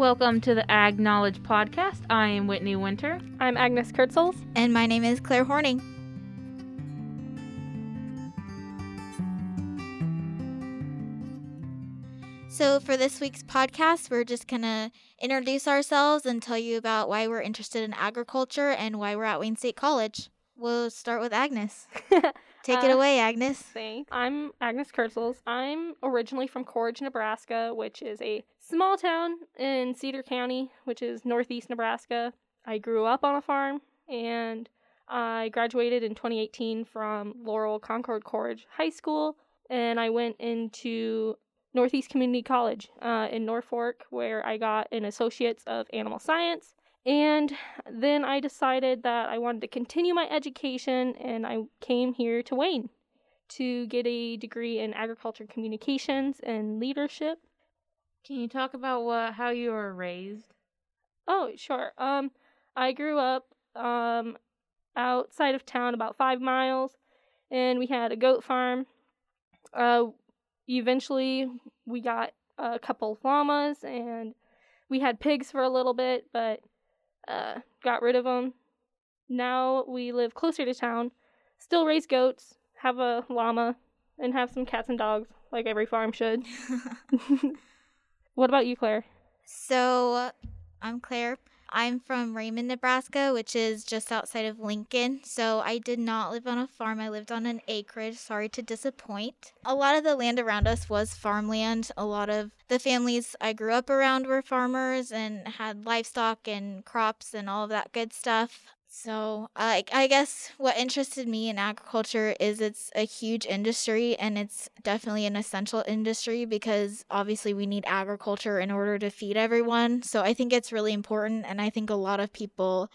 Welcome to the Ag Knowledge Podcast. I am Whitney Winter. I'm Agnes Kurtzels. And my name is Claire Horning. So, for this week's podcast, we're just going to introduce ourselves and tell you about why we're interested in agriculture and why we're at Wayne State College. We'll start with Agnes. Take it Uh, away, Agnes. Thanks. I'm Agnes Kurtzels. I'm originally from Coleridge, Nebraska, which is a small town in Cedar County, which is northeast Nebraska. I grew up on a farm and I graduated in 2018 from Laurel Concord Coleridge High School and I went into Northeast Community College uh, in Norfolk, where I got an Associate's of Animal Science. And then I decided that I wanted to continue my education, and I came here to Wayne to get a degree in agriculture communications and leadership. Can you talk about what how you were raised? Oh, sure. Um, I grew up um outside of town, about five miles, and we had a goat farm. Uh, eventually we got a couple llamas, and we had pigs for a little bit, but uh, got rid of them. Now we live closer to town, still raise goats, have a llama, and have some cats and dogs, like every farm should. what about you, Claire? So, I'm Claire. I'm from Raymond, Nebraska, which is just outside of Lincoln. So, I did not live on a farm. I lived on an acreage. Sorry to disappoint. A lot of the land around us was farmland. A lot of the families I grew up around were farmers and had livestock and crops and all of that good stuff. So, I I guess what interested me in agriculture is it's a huge industry and it's definitely an essential industry because obviously we need agriculture in order to feed everyone. So, I think it's really important and I think a lot of people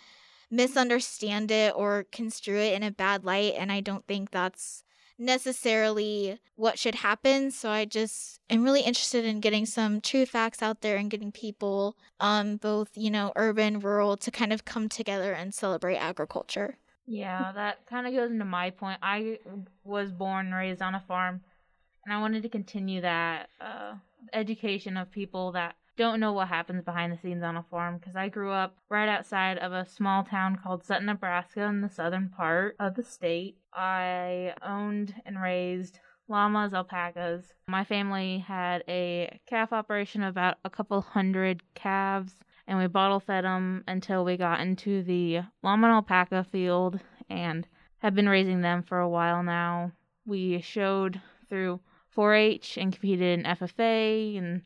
misunderstand it or construe it in a bad light and I don't think that's necessarily what should happen. So I just am really interested in getting some true facts out there and getting people, um, both, you know, urban, rural, to kind of come together and celebrate agriculture. Yeah, that kind of goes into my point. I was born and raised on a farm, and I wanted to continue that uh, education of people that don't know what happens behind the scenes on a farm because I grew up right outside of a small town called Sutton, Nebraska, in the southern part of the state. I owned and raised llamas, alpacas. My family had a calf operation of about a couple hundred calves, and we bottle fed them until we got into the llama and alpaca field and have been raising them for a while now. We showed through 4 H and competed in FFA and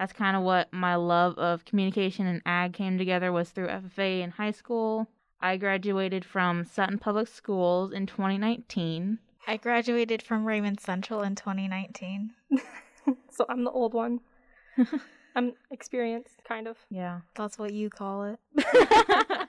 that's kind of what my love of communication and ag came together was through FFA in high school. I graduated from Sutton Public Schools in 2019. I graduated from Raymond Central in 2019. so I'm the old one. I'm experienced, kind of. Yeah. That's what you call it.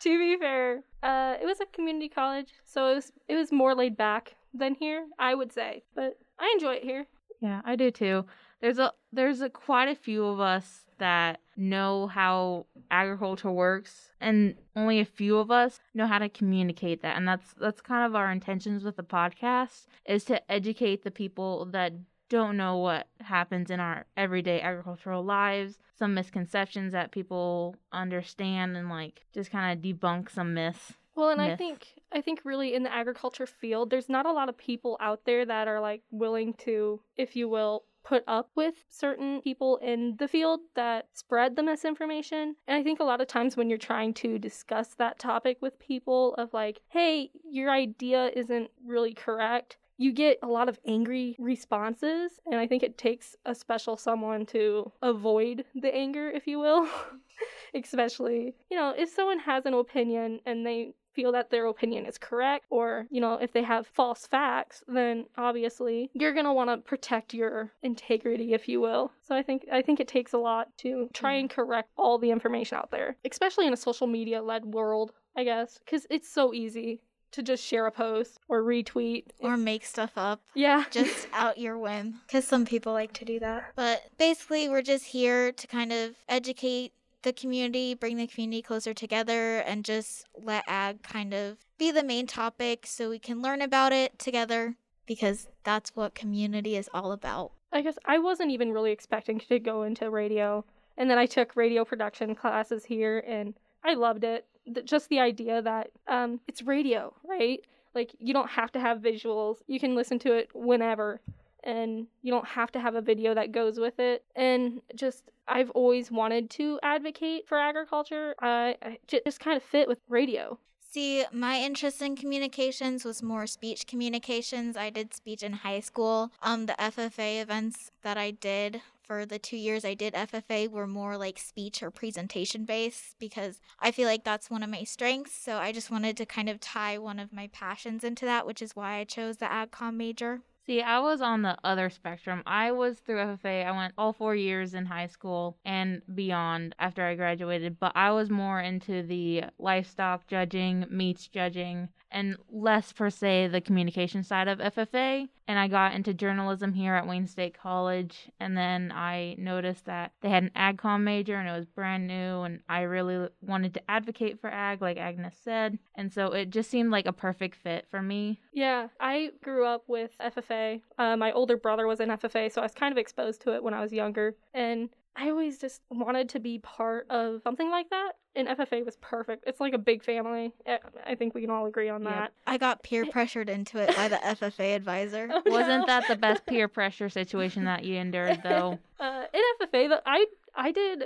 to be fair, uh, it was a community college, so it was it was more laid back than here, I would say. But I enjoy it here. Yeah, I do too. There's a there's a quite a few of us that know how agriculture works and only a few of us know how to communicate that. And that's that's kind of our intentions with the podcast is to educate the people that don't know what happens in our everyday agricultural lives, some misconceptions that people understand and like just kind of debunk some myths. Well, and I think I think really in the agriculture field, there's not a lot of people out there that are like willing to, if you will, put up with certain people in the field that spread the misinformation. And I think a lot of times when you're trying to discuss that topic with people of like, hey, your idea isn't really correct, you get a lot of angry responses. And I think it takes a special someone to avoid the anger, if you will. Especially, you know, if someone has an opinion and they feel that their opinion is correct or you know if they have false facts then obviously you're going to want to protect your integrity if you will. So i think i think it takes a lot to try and correct all the information out there especially in a social media led world i guess cuz it's so easy to just share a post or retweet. Or make stuff up. yeah. Just out your whim. Because some people like to do that. But basically we're just here to kind of educate the community bring the community closer together and just let ag kind of be the main topic so we can learn about it together because that's what community is all about I guess I wasn't even really expecting to go into radio And then I took radio production classes here and I loved it. Just the idea that um, it's radio, right? Like you don't have to have visuals. You can listen to it whenever and you don't have to have a video that goes with it. And just I've always wanted to advocate for agriculture. I just kind of fit with radio. See, my interest in communications was more speech communications. I did speech in high school. Um, the FFA events that I did for the two years I did FFA were more like speech or presentation based because I feel like that's one of my strengths. So I just wanted to kind of tie one of my passions into that, which is why I chose the AgCom major. See, I was on the other spectrum. I was through FFA. I went all four years in high school and beyond after I graduated, but I was more into the livestock judging, meats judging, and less per se the communication side of FFA. And I got into journalism here at Wayne State College, and then I noticed that they had an AgCom major and it was brand new, and I really wanted to advocate for ag, like Agnes said. And so it just seemed like a perfect fit for me. Yeah, I grew up with FFA. Uh, my older brother was in FFA, so I was kind of exposed to it when I was younger. And I always just wanted to be part of something like that. And FFA was perfect. It's like a big family. I- I think we can all agree on Yep. that. I got peer pressured into it by the FFA advisor. Oh, Wasn't no. that the best peer pressure situation that you endured, though? Uh, in FFA, I I did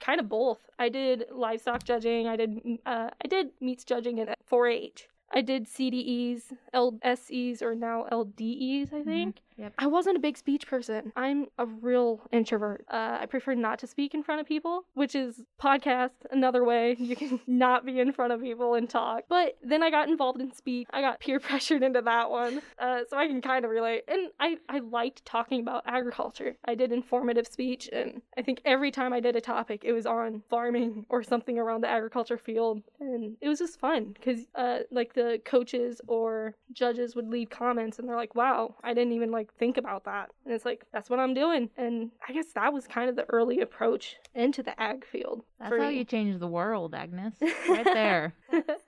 kind of both. I did livestock judging. I did uh, I did meats judging in 4-H. I did CDEs, LSEs, or now LDEs, I mm-hmm. think. Yep. I wasn't a big speech person. I'm a real introvert. Uh, I prefer not to speak in front of people, which is podcast, another way you can not be in front of people and talk. But then I got involved in speech. I got peer pressured into that one. Uh, so I can kind of relate. And I, I liked talking about agriculture. I did informative speech, and I think every time I did a topic, it was on farming or something around the agriculture field. And it was just fun because, uh, like, the coaches or judges would leave comments and they're like, wow, I didn't even like think about that. And it's like, that's what I'm doing. And I guess that was kind of the early approach into the ag field. That's how me. you change the world, Agnes. Right there.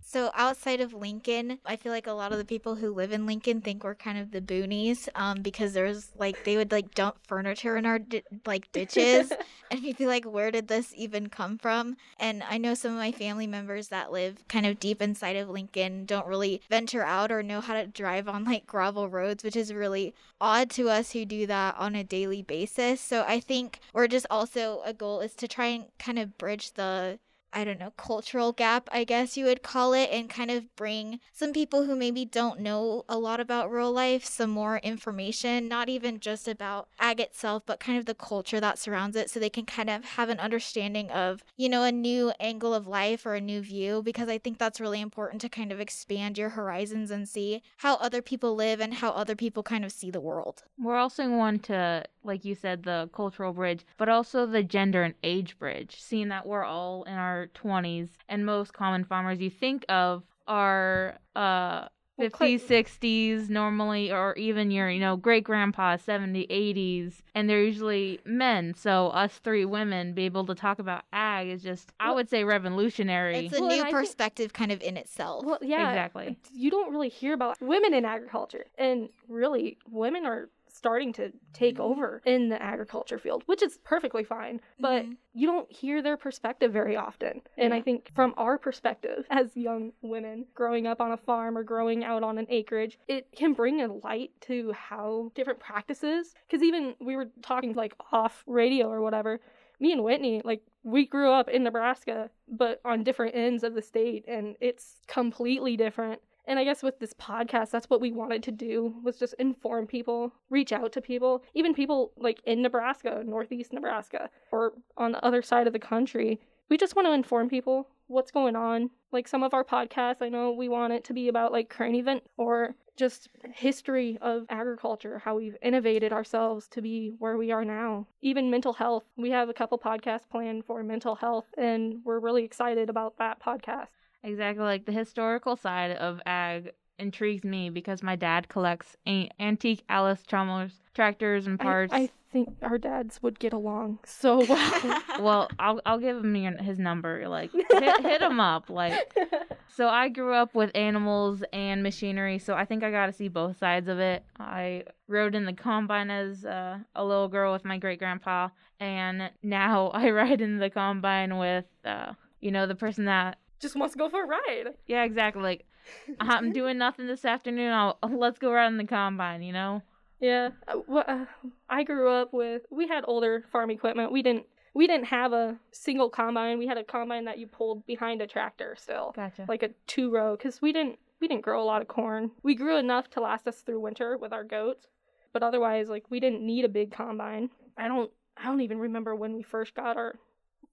So outside of Lincoln, I feel like a lot of the people who live in Lincoln think we're kind of the boonies, um, because there's like they would like dump furniture in our di- like ditches, and we'd be like, where did this even come from? And I know some of my family members that live kind of deep inside of Lincoln don't really venture out or know how to drive on like gravel roads, which is really odd to us who do that on a daily basis. So I think we're just also a goal is to try and kind of bridge the I don't know, cultural gap, I guess you would call it, and kind of bring some people who maybe don't know a lot about rural life some more information, not even just about ag itself, but kind of the culture that surrounds it, so they can kind of have an understanding of, you know, a new angle of life or a new view, because I think that's really important to kind of expand your horizons and see how other people live and how other people kind of see the world. We're also going to, like you said, the cultural bridge, but also the gender and age bridge, seeing that we're all in our 20s and most common farmers you think of are uh Well, 50s, 60s normally, or even your, you know, great grandpa, 70s, 80s, and they're usually men. So, us three women be able to talk about ag is just, I would say, revolutionary. It's a Well, new I think- perspective kind of in itself. Well, yeah, Exactly. You don't really hear about women in agriculture, and really, women are starting to take over in the agriculture field, which is perfectly fine. But Mhm. you don't hear their perspective very often. And I think from our perspective as young women growing up on a farm or growing out on an acreage, it can bring a light to how different practices. Because even we were talking like off radio or whatever. Me and Whitney, like we grew up in Nebraska, but on different ends of the state, and it's completely different. And I guess with this podcast, that's what we wanted to do was just inform people, reach out to people, even people like in Nebraska, Northeast Nebraska, or on the other side of the country. We just want to inform people what's going on. Like some of our podcasts, I know we want it to be about like current event or just history of agriculture, how we've innovated ourselves to be where we are now. Even mental health. We have a couple podcasts planned for mental health, and we're really excited about that podcast. Exactly. Like the historical side of ag intrigues me because my dad collects a- antique Allis-Chalmers tractors and I- parts. I, think our dads would get along so well. well, I'll I'll give him your, his number. Like hit, hit him up. Like so, I grew up with animals and machinery, so I think I got to see both sides of it. I rode in the combine as uh, a little girl with my great grandpa, and now I ride in the combine with uh, you know the person that Just wants to go for a ride. yeah exactly like I'm doing nothing this afternoon. I'll let's go ride in the combine. You know. Yeah, uh, wha- uh, I grew up with. We had older farm equipment. We didn't. We didn't have a single combine. We had a combine that you pulled behind a tractor still, Gotcha. like a two row, because we didn't. We didn't grow a lot of corn. We grew enough to last us through winter with our goats, but otherwise, like we didn't need a big combine. I don't. I don't even remember when we first got our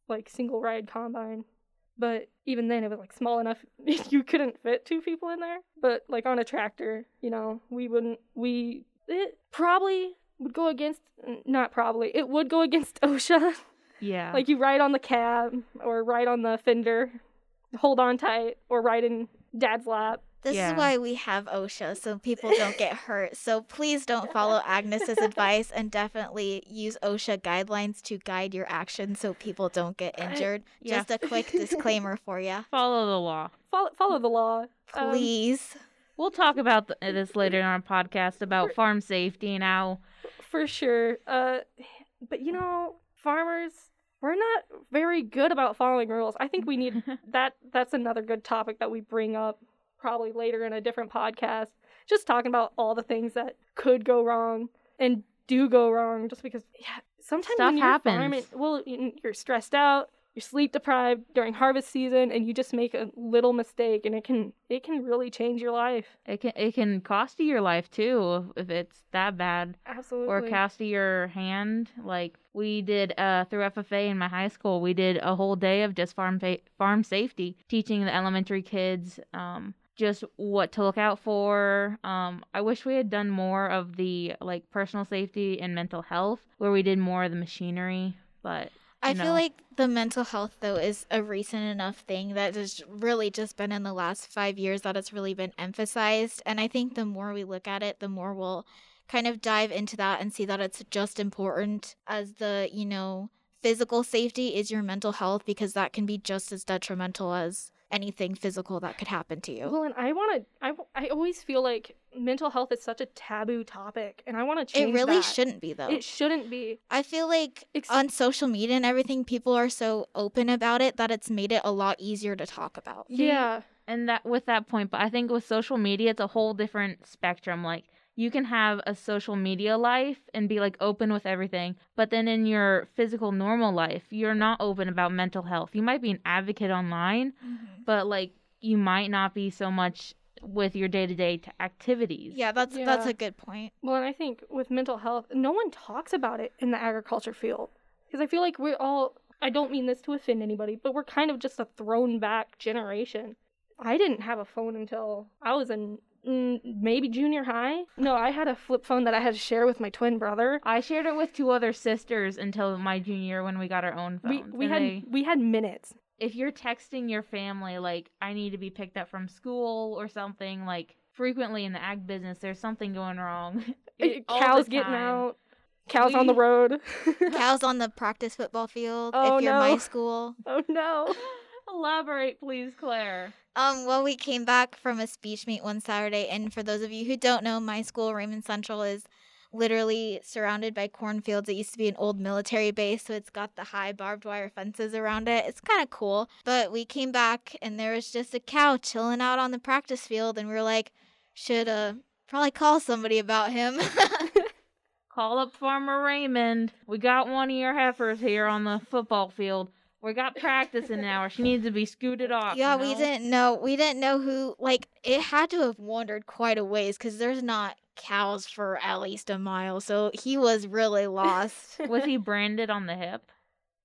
like single ride combine. But even then, it was like small enough you couldn't fit two people in there. But like on a tractor, you know, we wouldn't. We it probably would go against. Not probably. It would go against OSHA. yeah. like you ride on the cab or ride on the fender, hold on tight, or ride in dad's lap. This Yeah. is why we have OSHA, so people don't get hurt. So please don't follow Agnes's advice and definitely use OSHA guidelines to guide your actions so people don't get I- injured. yeah. Just a quick disclaimer for you. Follow the law. Follow follow the law. Um, Please. We'll talk about th- this later in our podcast about farm safety and how for sure. Uh, but you know, farmers, we're not very good about following rules. I think we need that. That's another good topic that we bring up probably later in a different podcast. Just talking about all the things that could go wrong and do go wrong, just because yeah, sometimes Stuff happens. well, you- you're stressed out. You're sleep deprived during harvest season, and you just make a little mistake, and it can it can really change your life. it can it can cost you your life too if it's that bad Absolutely. or cost you your hand. Like we did uh through FFA in my high school, we did a whole day of just farm fa- farm safety, teaching the elementary kids um just what to look out for. Um I wish we had done more of the like personal safety and mental health where we did more of the machinery, but I you feel like the mental health though is a recent enough thing that has really just been in the last five years that it's really been emphasized. And I think the more we look at it, the more we'll kind of dive into that and see that it's just important as the, you know, physical safety is your mental health because that can be just as detrimental as anything physical that could happen to you. Well, and I want to. I I always feel like mental health is such a taboo topic, and I want to change. It really that. shouldn't be though. It shouldn't be. I feel like Ex- on social media and everything, people are so open about it that it's made it a lot easier to talk about. Yeah. and that with that point but i think with social media it's a whole different spectrum like you can have a social media life and be like open with everything but then in your physical normal life you're not open about mental health you might be an advocate online mm-hmm. but like you might not be so much with your day-to-day t- activities Yeah, that's that's a good point. Well, and I think with mental health, no one talks about it in the agriculture field because I feel like we're all. I don't mean this to offend anybody, but we're kind of just a thrown back generation. I didn't have a phone until I was in Mm, maybe junior high. No, I had a flip phone that I had to share with my twin brother. i shared it with two other sisters until my junior year when we got our own We phones we and had they- we had minutes. if you're texting your family like I need to be picked up from school or something, like frequently in the ag business there's something going wrong. It- cows getting out. Cows on the road. Cows on the practice football field Oh, if you're no. my school. oh no. Elaborate, please, Claire. Um, well, we came back from a speech meet one Saturday, and for those of you who don't know, my school, Raymond Central, is literally surrounded by cornfields. It used to be an old military base, so it's got the high barbed wire fences around it. It's kind of cool. But we came back, and there was just a cow chilling out on the practice field, and we were like, should uh probably call somebody about him. Call up Farmer Raymond. We got one of your heifers here on the football field. We got practice in an hour. She needs to be scooted off. yeah, you we didn't know. We didn't know who. Like, it had to have wandered quite a ways because there's not cows for at least a mile. So he was really lost. Was he branded on the hip?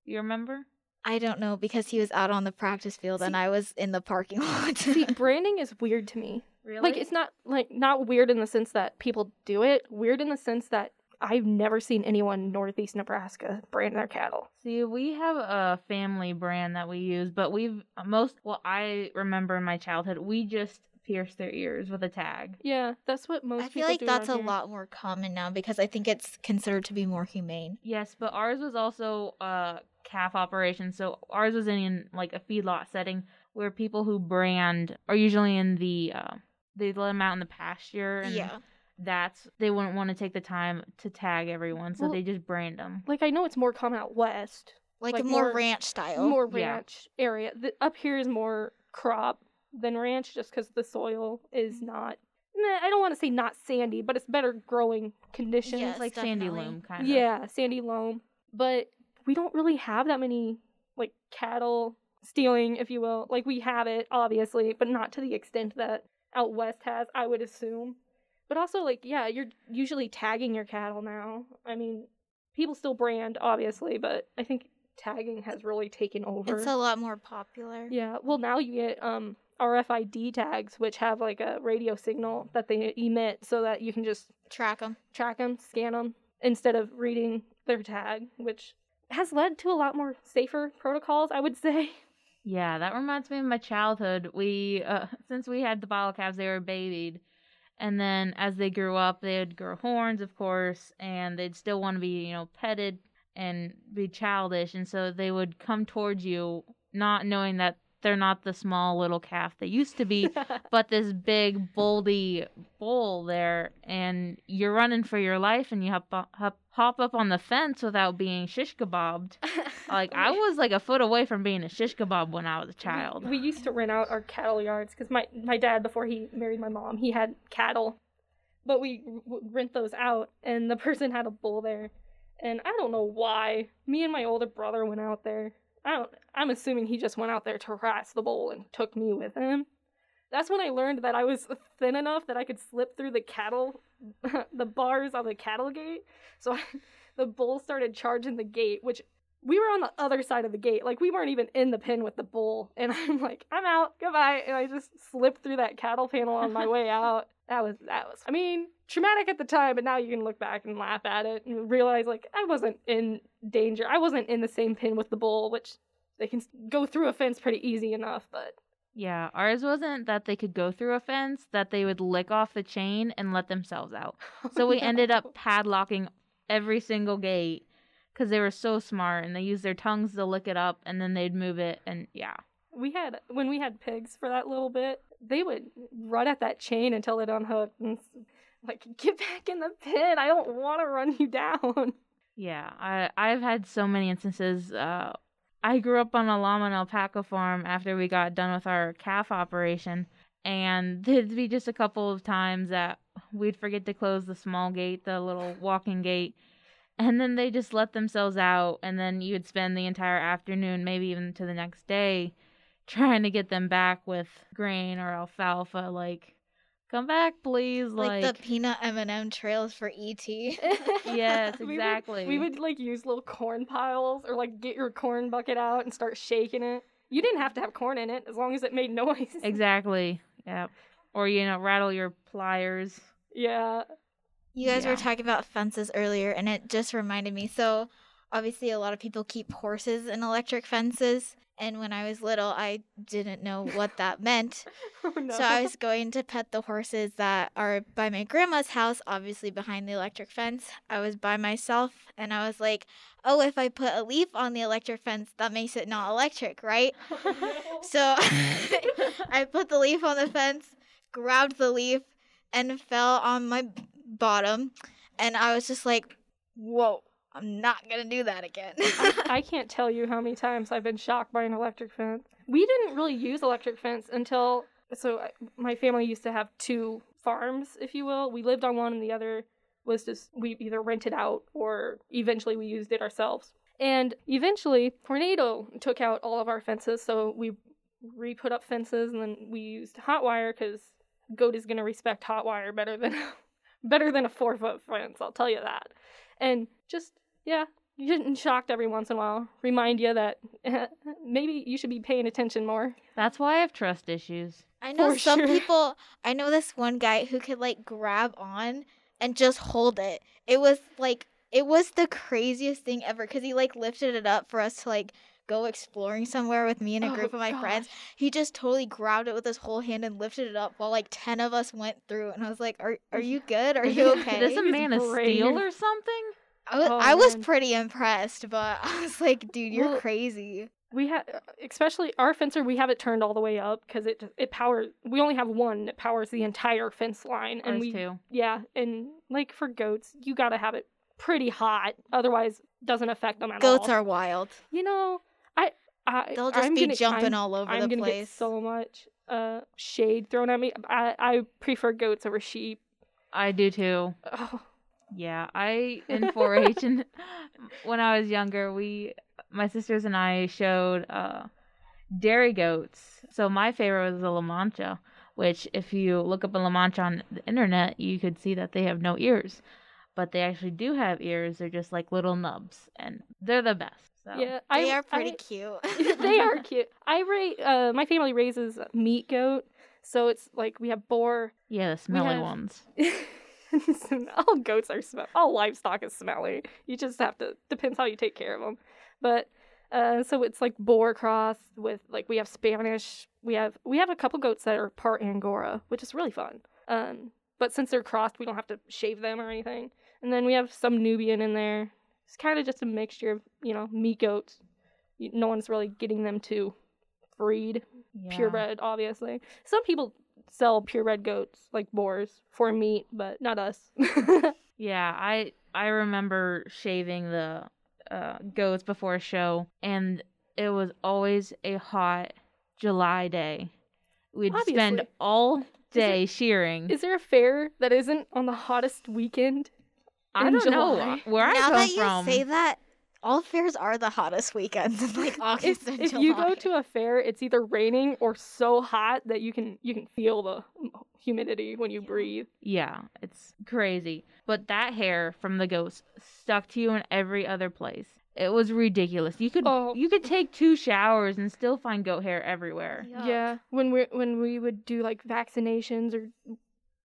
You remember? I don't know because he was out on the practice field and I was in the parking lot. See, branding is weird to me. Really? Like it's not like not weird in the sense that people do it. Weird in the sense that I've never seen anyone in northeast Nebraska brand their cattle. See, we have a family brand that we use, but we've most, well, I remember in my childhood, we just pierce their ears with a tag. Yeah, that's what most I people feel like do that's a here. lot more common now because I think it's considered to be more humane. Yes, but ours was also a calf operation. So ours was in like a feedlot setting where people who brand are usually in the uh, they let them out in the pasture and Yeah. That's they wouldn't want to take the time to tag everyone, so Well- they just brand them. Like I know it's more common out west, Like, Like a more, more- ranch style. more Yeah. ranch area. The, up here is more crop than ranch, just because the soil is not. Meh, I don't want to say not sandy, but it's better growing conditions. Yes, It's like sandy definitely. loam kind of. Yeah, sandy loam. But we don't really have that many like cattle stealing, if you will. Like we have it, obviously, but not to the extent that out west has, I would assume. But also like, yeah, you're usually tagging your cattle now. I mean, people still brand, obviously, but I think tagging has really taken over. it's a lot more popular. Yeah, well now you get um RFID tags which have like a radio signal that they emit so that you can just Track them. track them, scan them instead of reading their tag, which has led to a lot more safer protocols, I would say. Yeah, that reminds me of my childhood. We, uh, since we had the bottle calves, they were babied, and then as they grew up, they'd grow horns, of course, and they'd still want to be, you know, petted and be childish, and so they would come towards you, not knowing that they're not the small little calf they used to be, but this big boldy bull there, and you're running for your life, and you hop hop, hop up on the fence without being shish kebabbed. Like I was like a foot away from being a shish kebab when I was a child. We used to rent out our cattle yards because my my dad before he married my mom he had cattle, but we w- rent those out and the person had a bull there, and I don't know why. Me and my older brother went out there. I don't. I'm assuming he just went out there to harass the bull and took me with him. That's when I learned that I was thin enough that I could slip through the cattle, the bars on the cattle gate. So I, the bull started charging the gate, which we were on the other side of the gate. Like we weren't even in the pen with the bull. And I'm like, I'm out, goodbye. And I just slipped through that cattle panel on my way out. That was that was I mean, traumatic at the time, but now you can look back and laugh at it and realize like I wasn't in danger. I wasn't in the same pen with the bull, which they can go through a fence pretty easy enough, but Yeah, ours wasn't that they could go through a fence, that they would lick off the chain and let themselves out. So we ended up padlocking every single gate because they were so smart and they used their tongues to lick it up and then they'd move it and yeah. we had when we had pigs for that little bit, they would run at that chain until it unhooked and like get back in the pen. I don't want to run you down. Yeah, I I've had so many instances. Uh, I grew up on a llama and alpaca farm after we got done with our calf operation, and there'd be just a couple of times that we'd forget to close the small gate, the little walking gate, and then they just let themselves out, and then you'd spend the entire afternoon, maybe even to the next day, trying to get them back with grain or alfalfa. Like, come back, please. Like, Like, the peanut M&M trails for E ET. Yes, We would- exactly. We would, like use little corn piles or like get your corn bucket out and start shaking it. You didn't have to have corn in it as long as it made noise. Exactly. Yep. Or you know, rattle your pliers. Yeah. You guys Yeah. were talking about fences earlier, and it just reminded me. So, obviously, a lot of people keep horses in electric fences. And when I was little, I didn't know what that meant. Oh no. So, I was going to pet the horses that are by my grandma's house, obviously behind the electric fence. I was by myself, and I was like, oh, if I put a leaf on the electric fence, that makes it not electric, right? Oh, so I put the leaf on the fence, grabbed the leaf, and fell on my bottom. And I was just like, whoa, I'm not going to do that again. I can't tell you how many times I've been shocked by an electric fence. We didn't really use electric fence until so I, my family used to have two farms, if you will. We lived on one and the other was just we either rented out or eventually we used it ourselves. And eventually tornado took out all of our fences, so we re-put up fences and then we used hot wire cuz goat is going to respect hot wire better than better than a 4-foot fence, I'll tell you that. And just yeah, you getting shocked every once in a while. Remind you that maybe you should be paying attention more. That's why I have trust issues. I know For some sure. people, I know this one guy who could like grab on and just hold it. It was like, it was the craziest thing ever because he like lifted it up for us to like go exploring somewhere with me and a Oh, group of oh, my friends, he just totally grabbed it with his whole hand and lifted it up while like 10 of us went through. And I was like, Are, are you good? Are you okay? This a man of steel or something? I was, Oh, I was pretty impressed, but I was like, Dude, you're Well, crazy. We have, especially our fencer, we have it turned all the way up because it it powers. We only have one that powers the entire fence line, and Ours we too. yeah, and like for goats, you gotta have it pretty hot, otherwise doesn't affect them at Goats all. Goats are wild. you know, I I They'll just I'm be gonna, jumping I'm, all over I'm the gonna place. get so much uh shade thrown at me. I I prefer goats over sheep. I do too. Oh, Yeah, I in 4-H and when I was younger, we my sisters and I showed uh dairy goats. So my favorite was the La Mancha, which if you look up a La Mancha on the internet, you could see that they have no ears. But they actually do have ears. They're just like little nubs and they're the best. So yeah, They I, are pretty I- cute. they are cute. I rate. Uh, my family raises meat goat, so it's like we have Boer. yeah, the smelly have- ones. all goats are smell. All livestock is smelly. You just have to depends how you take care of them. But uh, so it's like Boer cross with like we have Spanish. We have we have a couple goats that are part Angora, which is really fun. Um, but since they're crossed, we don't have to shave them or anything. And then we have some Nubian in there. It's kind of just a mixture of you know meat goats. You- No one's really getting them to breed Yeah. purebred, obviously. Some people sell purebred goats like Boers for meat, but not us. Yeah, I I remember shaving the uh, goats before a show, and it was always a hot July day. We'd spend Obviously. all it- day shearing. Is there a fair that isn't on the hottest weekend? I don't know July? where I now come that you from. say that, all fairs are the hottest weekends in like August If, and if July. you go to a fair, it's either raining or so hot that you can you can feel the humidity when you breathe. yeah, it's crazy. But that hair from the goats stuck to you in every other place. It was ridiculous. You could Oh. you could take two showers and still find goat hair everywhere. Yuck. Yeah, when we when we would do like vaccinations or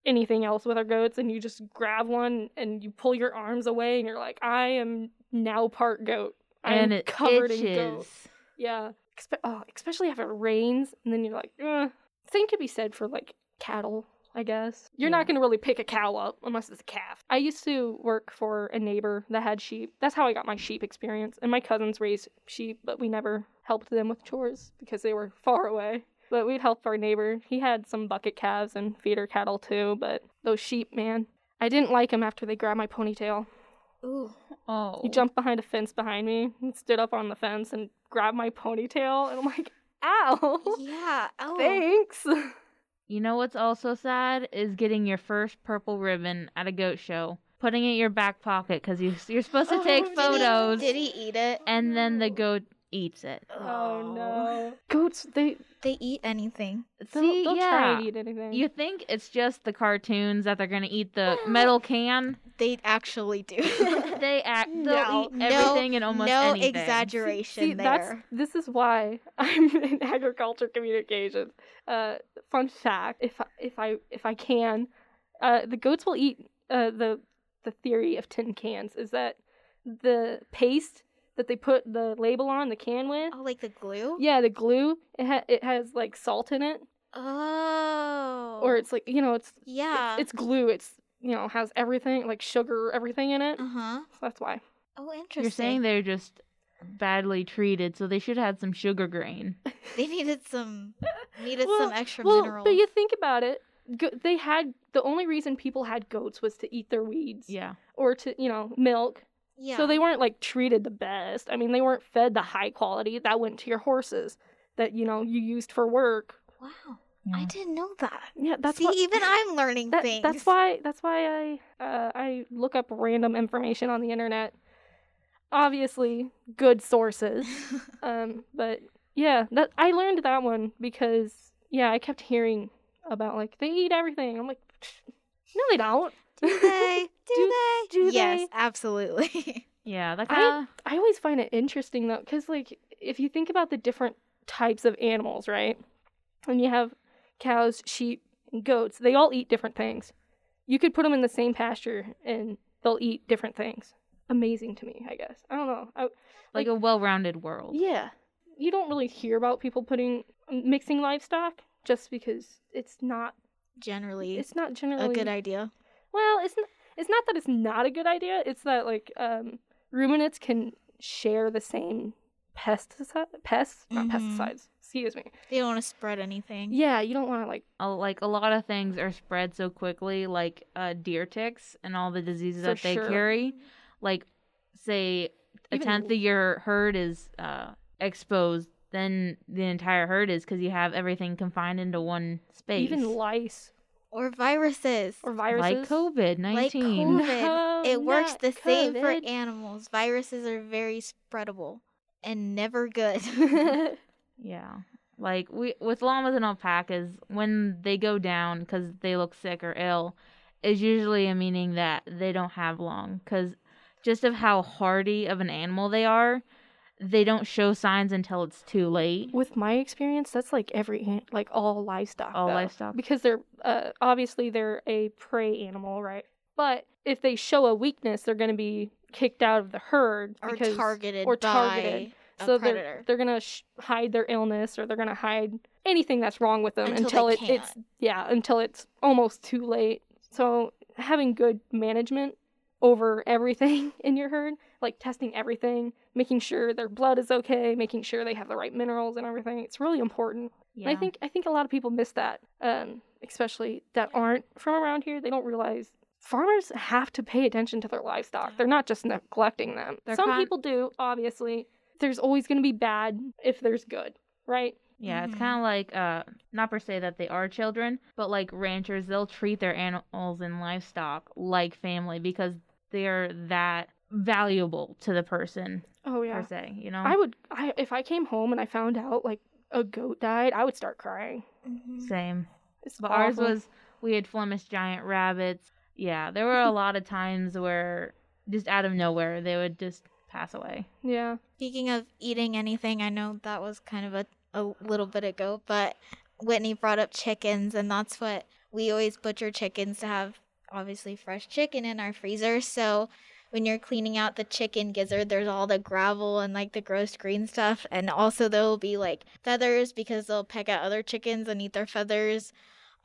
anything else with our goats, and you just grab one and you pull your arms away, and you're like, I am now part goat. I'm and it covered itches. in goat. Yeah, Expe- oh, especially if it rains, and then you're like, Ugh. same could be said for like cattle. I guess you're Yeah. not gonna really pick a cow up unless it's a calf. I used to work for a neighbor that had sheep. That's how I got my sheep experience. And my cousins raised sheep, but we never helped them with chores because they were far away. But we'd help our neighbor. He had some bucket calves and feeder cattle too, but those sheep, man, I didn't like them after they grabbed my ponytail. Ooh. Oh, He jumped behind a fence behind me and stood up on the fence and grabbed my ponytail. And I'm like, ow, Yeah. Oh. thanks. You know what's also sad is getting your first purple ribbon at a goat show, putting it in your back pocket because you, you're supposed to Oh, take did he- photos, Did he eat it? and then the goat eats it. Oh no. Goats, they They eat anything. they'll, See, they'll yeah, try and eat anything. you think it's just the cartoons that they're gonna eat the metal can? They actually do. They act, they'll No. eat everything and almost no anything. exaggeration See, that's there. this is why I'm in agriculture communications. Uh, fun fact: if I, if I if I can, uh, the goats will eat. Uh, the the theory of tin cans is that the paste that they put the label on the can with, Oh, like the glue? yeah, the glue, it ha- it has like salt in it, Oh. or it's like you know it's yeah. it's, it's glue. It's you know has everything like sugar, everything in it. uh huh. So that's why. Oh, interesting. You're saying they're just badly treated, so they should have had some sugar grain. they needed some needed Well- some extra well, minerals. but you think about it. Go- they had the only reason people had goats was to eat their weeds Yeah. or to you know milk. Yeah. So they weren't like treated the best. I mean, they weren't fed the high quality that went to your horses that you know you used for work. wow. I didn't know that. Yeah, that's See, what, even I'm learning that, things. that's why that's why I uh, I look up random information on the internet. Obviously, good sources. um, but yeah, that I learned that one because yeah, I kept hearing about like they eat everything. I'm like, no, they don't. Do they? Do, Do- they? do yes, they? absolutely. Yeah, that I- kind I always find it interesting though, because like if you think about the different types of animals, right? And you have cows, sheep, and goats, they all eat different things. You could put them in the same pasture and they'll eat different things. Amazing to me, I guess. I don't know. I, like a well-rounded world. yeah, you don't really hear about people putting mixing livestock just because it's not Generally, it's not generally a good idea. Well, it's not, it's not that it's not a good idea. It's that like um, ruminants can share the same pesticide pests, not Mhm. pesticides. Excuse me. They don't want to spread anything. Yeah, you don't want to like Uh, like a lot of things are spread so quickly, like uh, deer ticks and all the diseases that they sure. carry. Like, say a Even tenth of your herd is uh, exposed, then the entire herd is because you have everything confined into one space. even lice Or viruses. or viruses. like COVID Like nineteen. COVID. No, it works not the same for animals. Viruses are very spreadable and never good. Yeah. Like we with llamas and alpacas, when they go down because they look sick or ill, is usually a meaning that they don't have long. Because just of how hardy of an animal they are, they don't show signs until it's too late. With my experience, that's like every like all livestock. All though. livestock. because they're uh, obviously they're a prey animal, right? But if they show a weakness, they're going to be kicked out of the herd or because targeted or targeted. a so predator. they're they're gonna sh- hide their illness or they're gonna hide anything that's wrong with them Until until, they it, it's yeah until it's almost too late. So having good management over everything in your herd, like testing everything, making sure their blood is okay, making sure they have the right minerals and everything, it's really important. And I think I think a lot of people miss that, um, especially that aren't from around here. They don't realize farmers have to pay attention to their livestock. They're not just neglecting them. They're Some con- people do, obviously. There's always going to be bad if there's good, right? Yeah, it's Mhm. kind of like uh not per se that they are children, but like ranchers, they'll treat their animals and livestock like family because they are that valuable to the person Oh yeah. per se, you know? I would, I if I came home and I found out like a goat died, I would start crying. Mhm. Same. It's But ours was we had Flemish giant rabbits. Yeah, there were a lot of times where just out of nowhere they would just pass away. yeah. Speaking of eating anything, I know that was kind of a, a little bit ago, but Whitney brought up chickens, and that's what we always butcher chickens to have obviously fresh chicken in our freezer. So when you're cleaning out the chicken gizzard, there's all the gravel and like the gross green stuff. And also, there will be like feathers because they'll peck at other chickens and eat their feathers.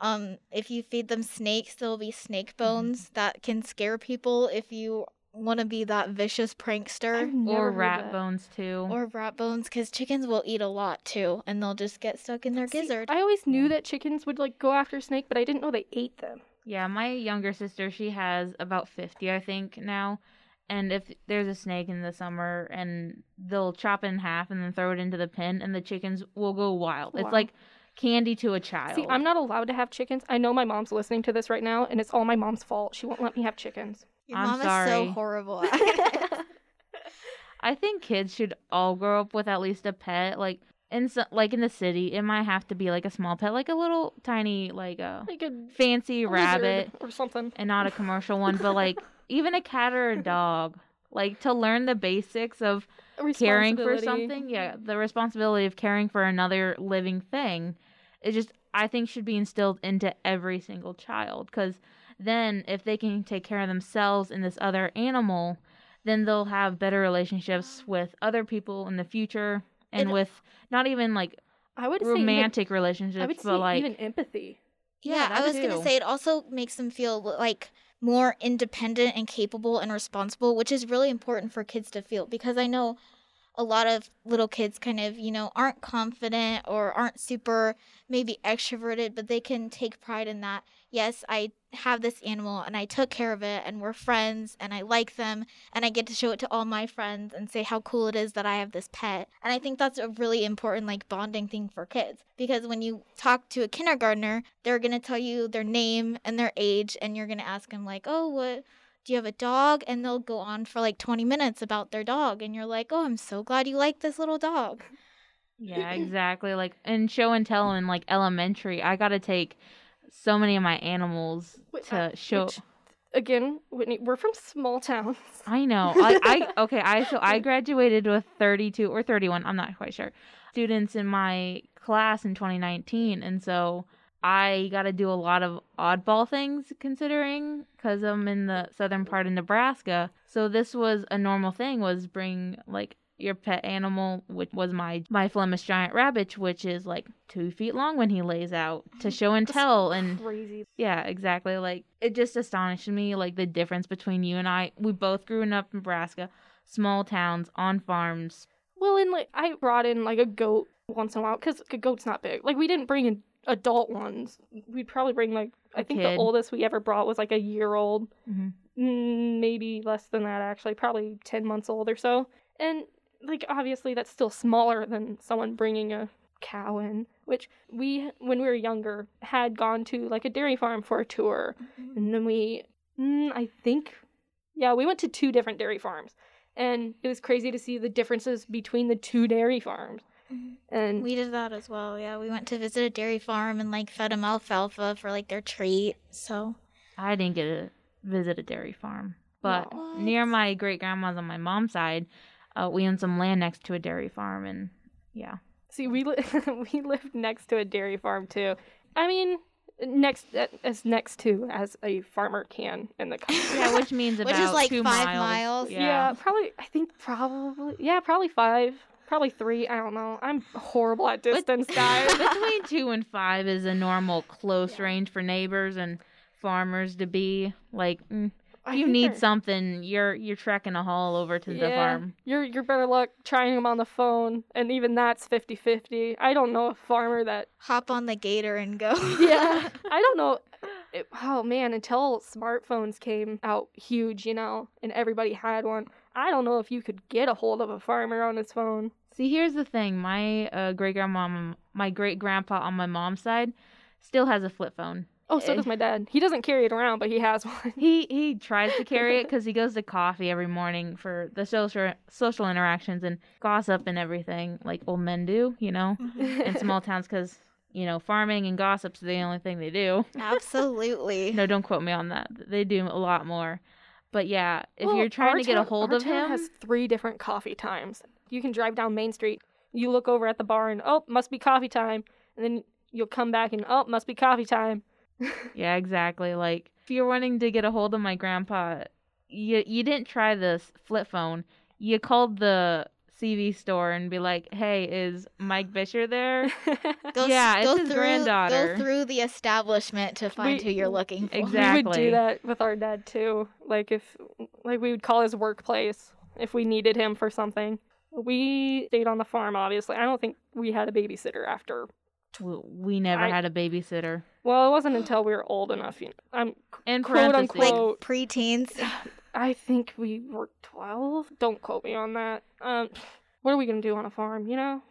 Um, if you feed them snakes, there'll be snake bones that can scare people if you want to be that vicious prankster or rat bones too. or rat bones because chickens will eat a lot too and they'll just get stuck in their See, gizzard I always knew that chickens would like go after snake, but I didn't know they ate them. Yeah, my younger sister, she has about 50 I think now. And if there's a snake in the summer and they'll chop it in half and then throw it into the pen and the chickens will go wild. Wow. It's like candy to a child. See, I'm not allowed to have chickens. I know my mom's listening to this right now, and it's all my mom's fault. She won't let me have chickens. your I'm mom is so horrible I think kids should all grow up with at least a pet. Like in so, like in the city, it might have to be like a small pet, like a little tiny like a Like a fancy rabbit, or something. and not a commercial one, but like even a cat or a dog. Like to learn the basics of caring for something. Yeah, the responsibility of caring for another living thing is just I think should be instilled into every single child cuz then if they can take care of themselves and this other animal, then they'll have better relationships with other people in the future and It- with not even like I would say even- romantic relationships, I would say but like even empathy. yeah, that i was gonna say it also makes them feel like more independent and capable and responsible which is really important for kids to feel because i know a lot of little kids kind of you know aren't confident or aren't super maybe extroverted but they can take pride in that yes i have this animal and i took care of it and we're friends and i like them and i get to show it to all my friends and say how cool it is that i have this pet. And i think that's a really important like bonding thing for kids because when you talk to a kindergartner they're going to tell you their name and their age and you're going to ask them like oh what do you have a dog? And they'll go on for like 20 minutes about their dog. And you're like, oh, I'm so glad you like this little dog. Yeah, exactly. Like in show and tell in like elementary, I got to take so many of my animals Wait, to uh, show. which- Again, Whitney, we're from small towns. I know. I, I okay. I so I graduated with 32 or 31. I'm not quite sure. Students in my class in 2019, and so I got to do a lot of oddball things considering because I'm in the southern part of Nebraska. So this was a normal thing was bring like your pet animal, which was my my Flemish giant rabbit, which is like two feet long when he lays out to show and tell, and Crazy. yeah, exactly. Like it just astonished me, like the difference between you and I. We both grew up in Nebraska, small towns on farms. Well, and like I brought in like a goat once in a while because a goat's not big. Like we didn't bring in adult ones. We'd probably bring like I think kid. the oldest we ever brought was like a year old. Mhm. Mm, maybe less than that actually, probably 10 months old or so. And like obviously that's still smaller than someone bringing a cow in, which we when we were younger had gone to like a dairy farm for a tour. And then we mm, I think yeah, we went to two different dairy farms. And it was crazy to see the differences between the two dairy farms. Mhm. And We did that as well. Yeah, we went to visit a dairy farm and like fed them alfalfa for like their treat. So I didn't get to visit a dairy farm, but What? near my great grandma's on my mom's side, uh, we own some land next to a dairy farm, and yeah, See, we li- we lived next to a dairy farm too. I mean, next as next to as a farmer can in the country. yeah, which means Which about is like two five miles. miles. Yeah. yeah. probably. I think probably. Yeah, probably five. Probably three. I don't know. I'm horrible at distance, guys. between two and five is a normal close range for neighbors and farmers to be like. mm, If you need they're- something, you're you're trekking a haul over to the Yeah. farm. You're you're better luck trying them on the phone, and even that's 50-50. I don't know a farmer that. hop on the gator and go. Yeah, I don't know. It, oh man, until smartphones came out huge, you know, and everybody had one. I don't know if you could get a hold of a farmer on his phone. See, here's the thing. My uh, great grandma, my great grandpa on my mom's side, still has a flip phone. Oh, so Eh. does my dad. He doesn't carry it around, but he has one. He he tries to carry it because he goes to coffee every morning for the social social interactions and gossip and everything like old men do, you know, in small towns because you know farming and gossip's the only thing they do. Absolutely. No, don't quote me on that. They do a lot more. But yeah, if Well, you're trying to get a town- hold our of town him, has three different coffee times. You can drive down Main Street. You look over at the bar and oh, must be coffee time, and then you'll come back and oh, must be coffee time. Yeah, exactly. Like if you're wanting to get a hold of my grandpa, you you didn't try this flip phone. You called the CV store and be like, "Hey, is Mike Bisher there?" Go, Yeah, it's go his through, granddaughter. Go through the establishment to find We- who you're looking for. Exactly. We would do that with our dad too. Like if like we would call his workplace if we needed him for something. We stayed on the farm obviously. I don't think we had a babysitter after. we, we never I- had a babysitter. Well, it wasn't until we were old enough. You know, I'm In Quote, parentheses, Like unquote. preteens. I think we were 12. Don't quote me on that. Um what are we going to do on a farm, you know?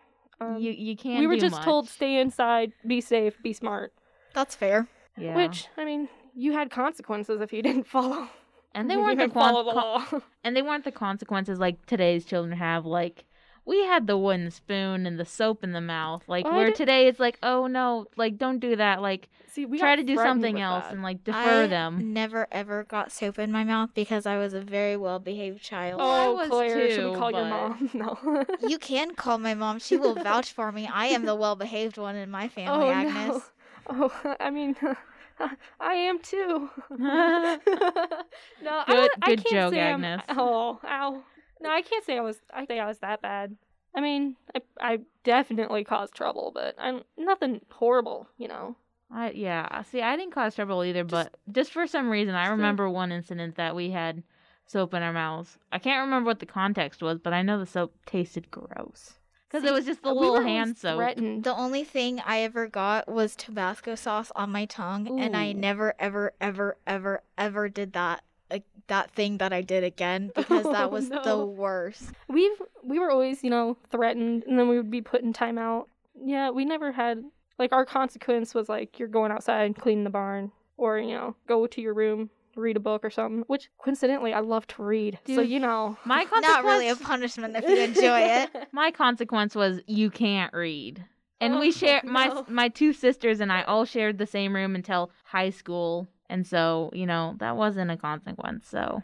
Um, you you can't. we were do just much. told stay inside, be safe, be smart. That's fair. Yeah. Which, I mean, you had consequences if you didn't follow. and they weren't the didn't follow con- the con- law. and they weren't the consequences like today's children have. Like we had the wooden spoon and the soap in the mouth. Like oh, Well, where today it's like, oh no, like don't do that. Like See, we try to do something else that. and like defer I them. never ever got soap in my mouth because I was a very well behaved child. Oh, I Oh, was Claire, should we too, call your mom? No. You can call my mom. She will vouch for me. I am the well behaved one in my oh, family, oh, Agnes. no. Oh, I mean, I am too. no, I, Good- I can't joke, say I'm- Agnes. oh, ow. No, I can't say I was. I say I was that bad. I mean, I, I definitely caused trouble, but I'm nothing horrible, you know. I yeah. See, I didn't cause trouble either, but just for some reason, I just a- remember one incident that we had soap in our mouths. I can't remember what the context was, but I know the soap tasted gross because it was just the We little were hand soap. Threatened. The only thing I ever got was Tabasco sauce on my tongue, and I never, ever, ever, ever, ever did that. That thing that I did again because Oh, that was the worst. We've we were always, you know, threatened and then we would be put in timeout. Yeah, we never had like our consequence was like you're going outside, and cleaning the barn, or, you know, go to your room, read a book or something. Which coincidentally I love to read. so you know. My consequence, Not really a punishment if you enjoy it. my consequence was you can't read. And we Oh, share my my two sisters and I all shared the same room until high school, and so you know that wasn't a consequence. So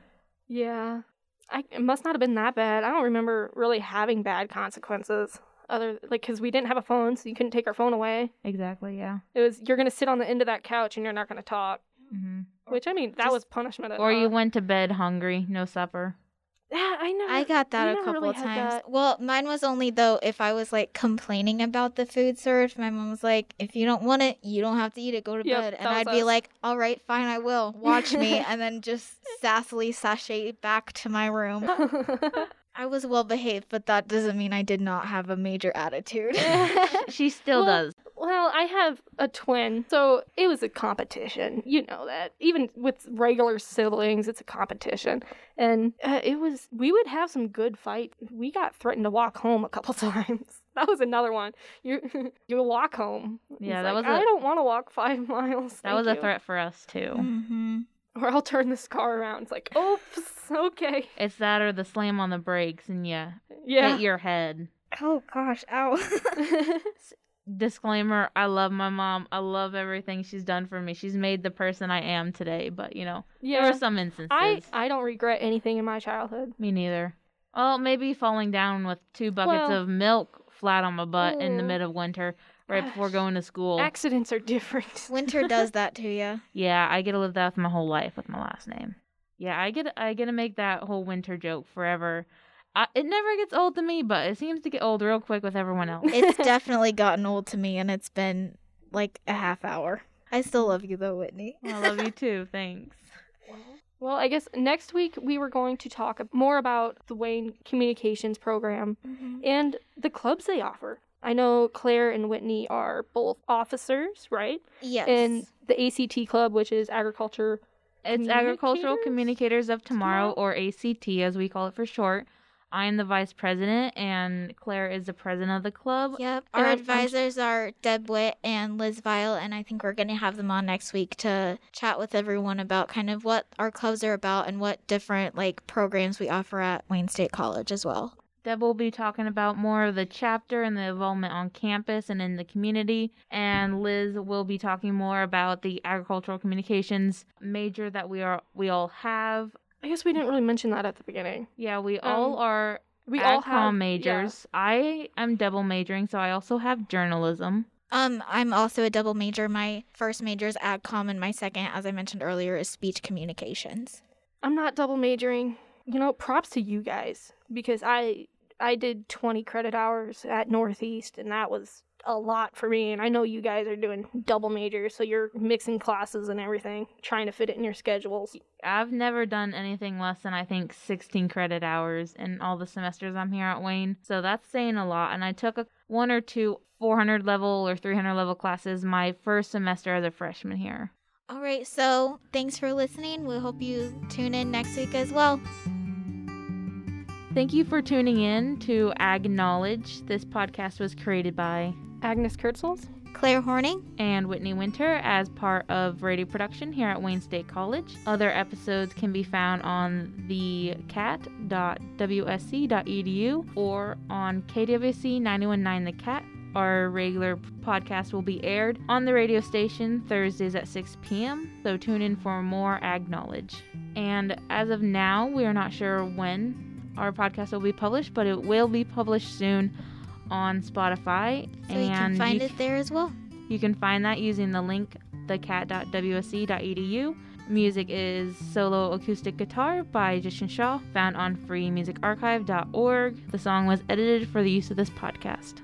Yeah. I it must not have been that bad. I don't remember really having bad consequences. Other like cuz we didn't have a phone, so you couldn't take our phone away. exactly, yeah. It was you're going to sit on the end of that couch and you're not going to talk. hmm Which I mean, that Just- was punishment Or you went to bed hungry, no supper. Yeah, I never. I got that a couple really times. Well, mine was only though if I was like complaining about the food served. My mom was like, "If you don't want it, you don't have to eat it. Go to Yep, bed." And I'd be like, "All right, fine, I will. Watch me." and then just sassily sashay back to my room. I was well behaved, but that doesn't mean I did not have a major attitude. She still Well, does. Well, I have a twin, so it was a competition. You know that. Even with regular siblings, it's a competition. And uh, it was, we would have some good fight. We got threatened to walk home a couple times. That was another one. You you walk home. Yeah, It's that like, was I a- don't want to walk five miles. That thank was a you." threat for us too. hmm Or I'll turn this car around. It's like, oops, okay. It's that or the slam on the brakes and yeah, Yeah. hit your head. Oh gosh, ow. Disclaimer: I love my mom. I love everything she's done for me. She's made the person I am today. But you know, there are some instances. I, I don't regret anything in my childhood. Me neither. Well, maybe falling down with two buckets Well- of milk flat on my butt in the Mm. mid of winter, right before going to school. Accidents are different. Winter does that to you. Yeah, I get to live that with my whole life with my last name. Yeah, I get I get to make that whole winter joke forever. I, it never gets old to me, but it seems to get old real quick with everyone else. It's definitely gotten old to me, and it's been like a half hour. I still love you though, Whitney. I love you too. Thanks. Well, I guess next week we were going to talk more about the Wayne Communications Program mm-hmm. and the clubs they offer. I know Claire and Whitney are both officers, right? Yes. In the ACT Club, which is agriculture. It's Agricultural Communicators Communicators of Tomorrow, or ACT as we call it for short. I am the vice president, and Claire is the president of the club. Yep. Our I'm- I'm- advisors are Deb Witt and Liz Vile, and I think we're going to have them on next week to chat with everyone about kind of what our clubs are about and what different like programs we offer at Wayne State College as well. Deb will be talking about more of the chapter and the involvement on campus and in the community. And Liz will be talking more about the agricultural communications major that we are we all have. I guess we didn't really mention that at the beginning. Yeah, we all Um, are We all have majors. I am double majoring, so I also have journalism. Um, I'm also a double major. My first major is AgCom, and my second, as I mentioned earlier, is speech communications. I'm not double majoring. You know, props to you guys because I I did 20 credit hours at Northeast and that was a lot for me and I know you guys are doing double majors so you're mixing classes and everything, trying to fit it in your schedules. I've never done anything less than I think 16 credit hours in all the semesters I'm here at Wayne. So that's saying a lot. And I took a, one or two 400 level or 300 level classes my first semester as a freshman here. All right, so thanks for listening. We hope you tune in next week as well. Thank you for tuning in to Ag Knowledge. This podcast was created by Agnes Kurtzels? Claire Horning. and Whitney Winter as part of radio production here at Wayne State College. Other episodes can be found on the cat.wsc.edu or on KWC 919 The Cat. Our regular podcast will be aired on the radio station Thursdays at 6 p.m. So tune in for more ag knowledge. And as of now, we are not sure when our podcast will be published, but it will be published soon on Spotify. So you can find it there as well. You can find that using the link thecat.wsc.edu. Music is Solo Acoustic Guitar by Justin Shaw, found on freemusicarchive.org. The song was edited for the use of this podcast.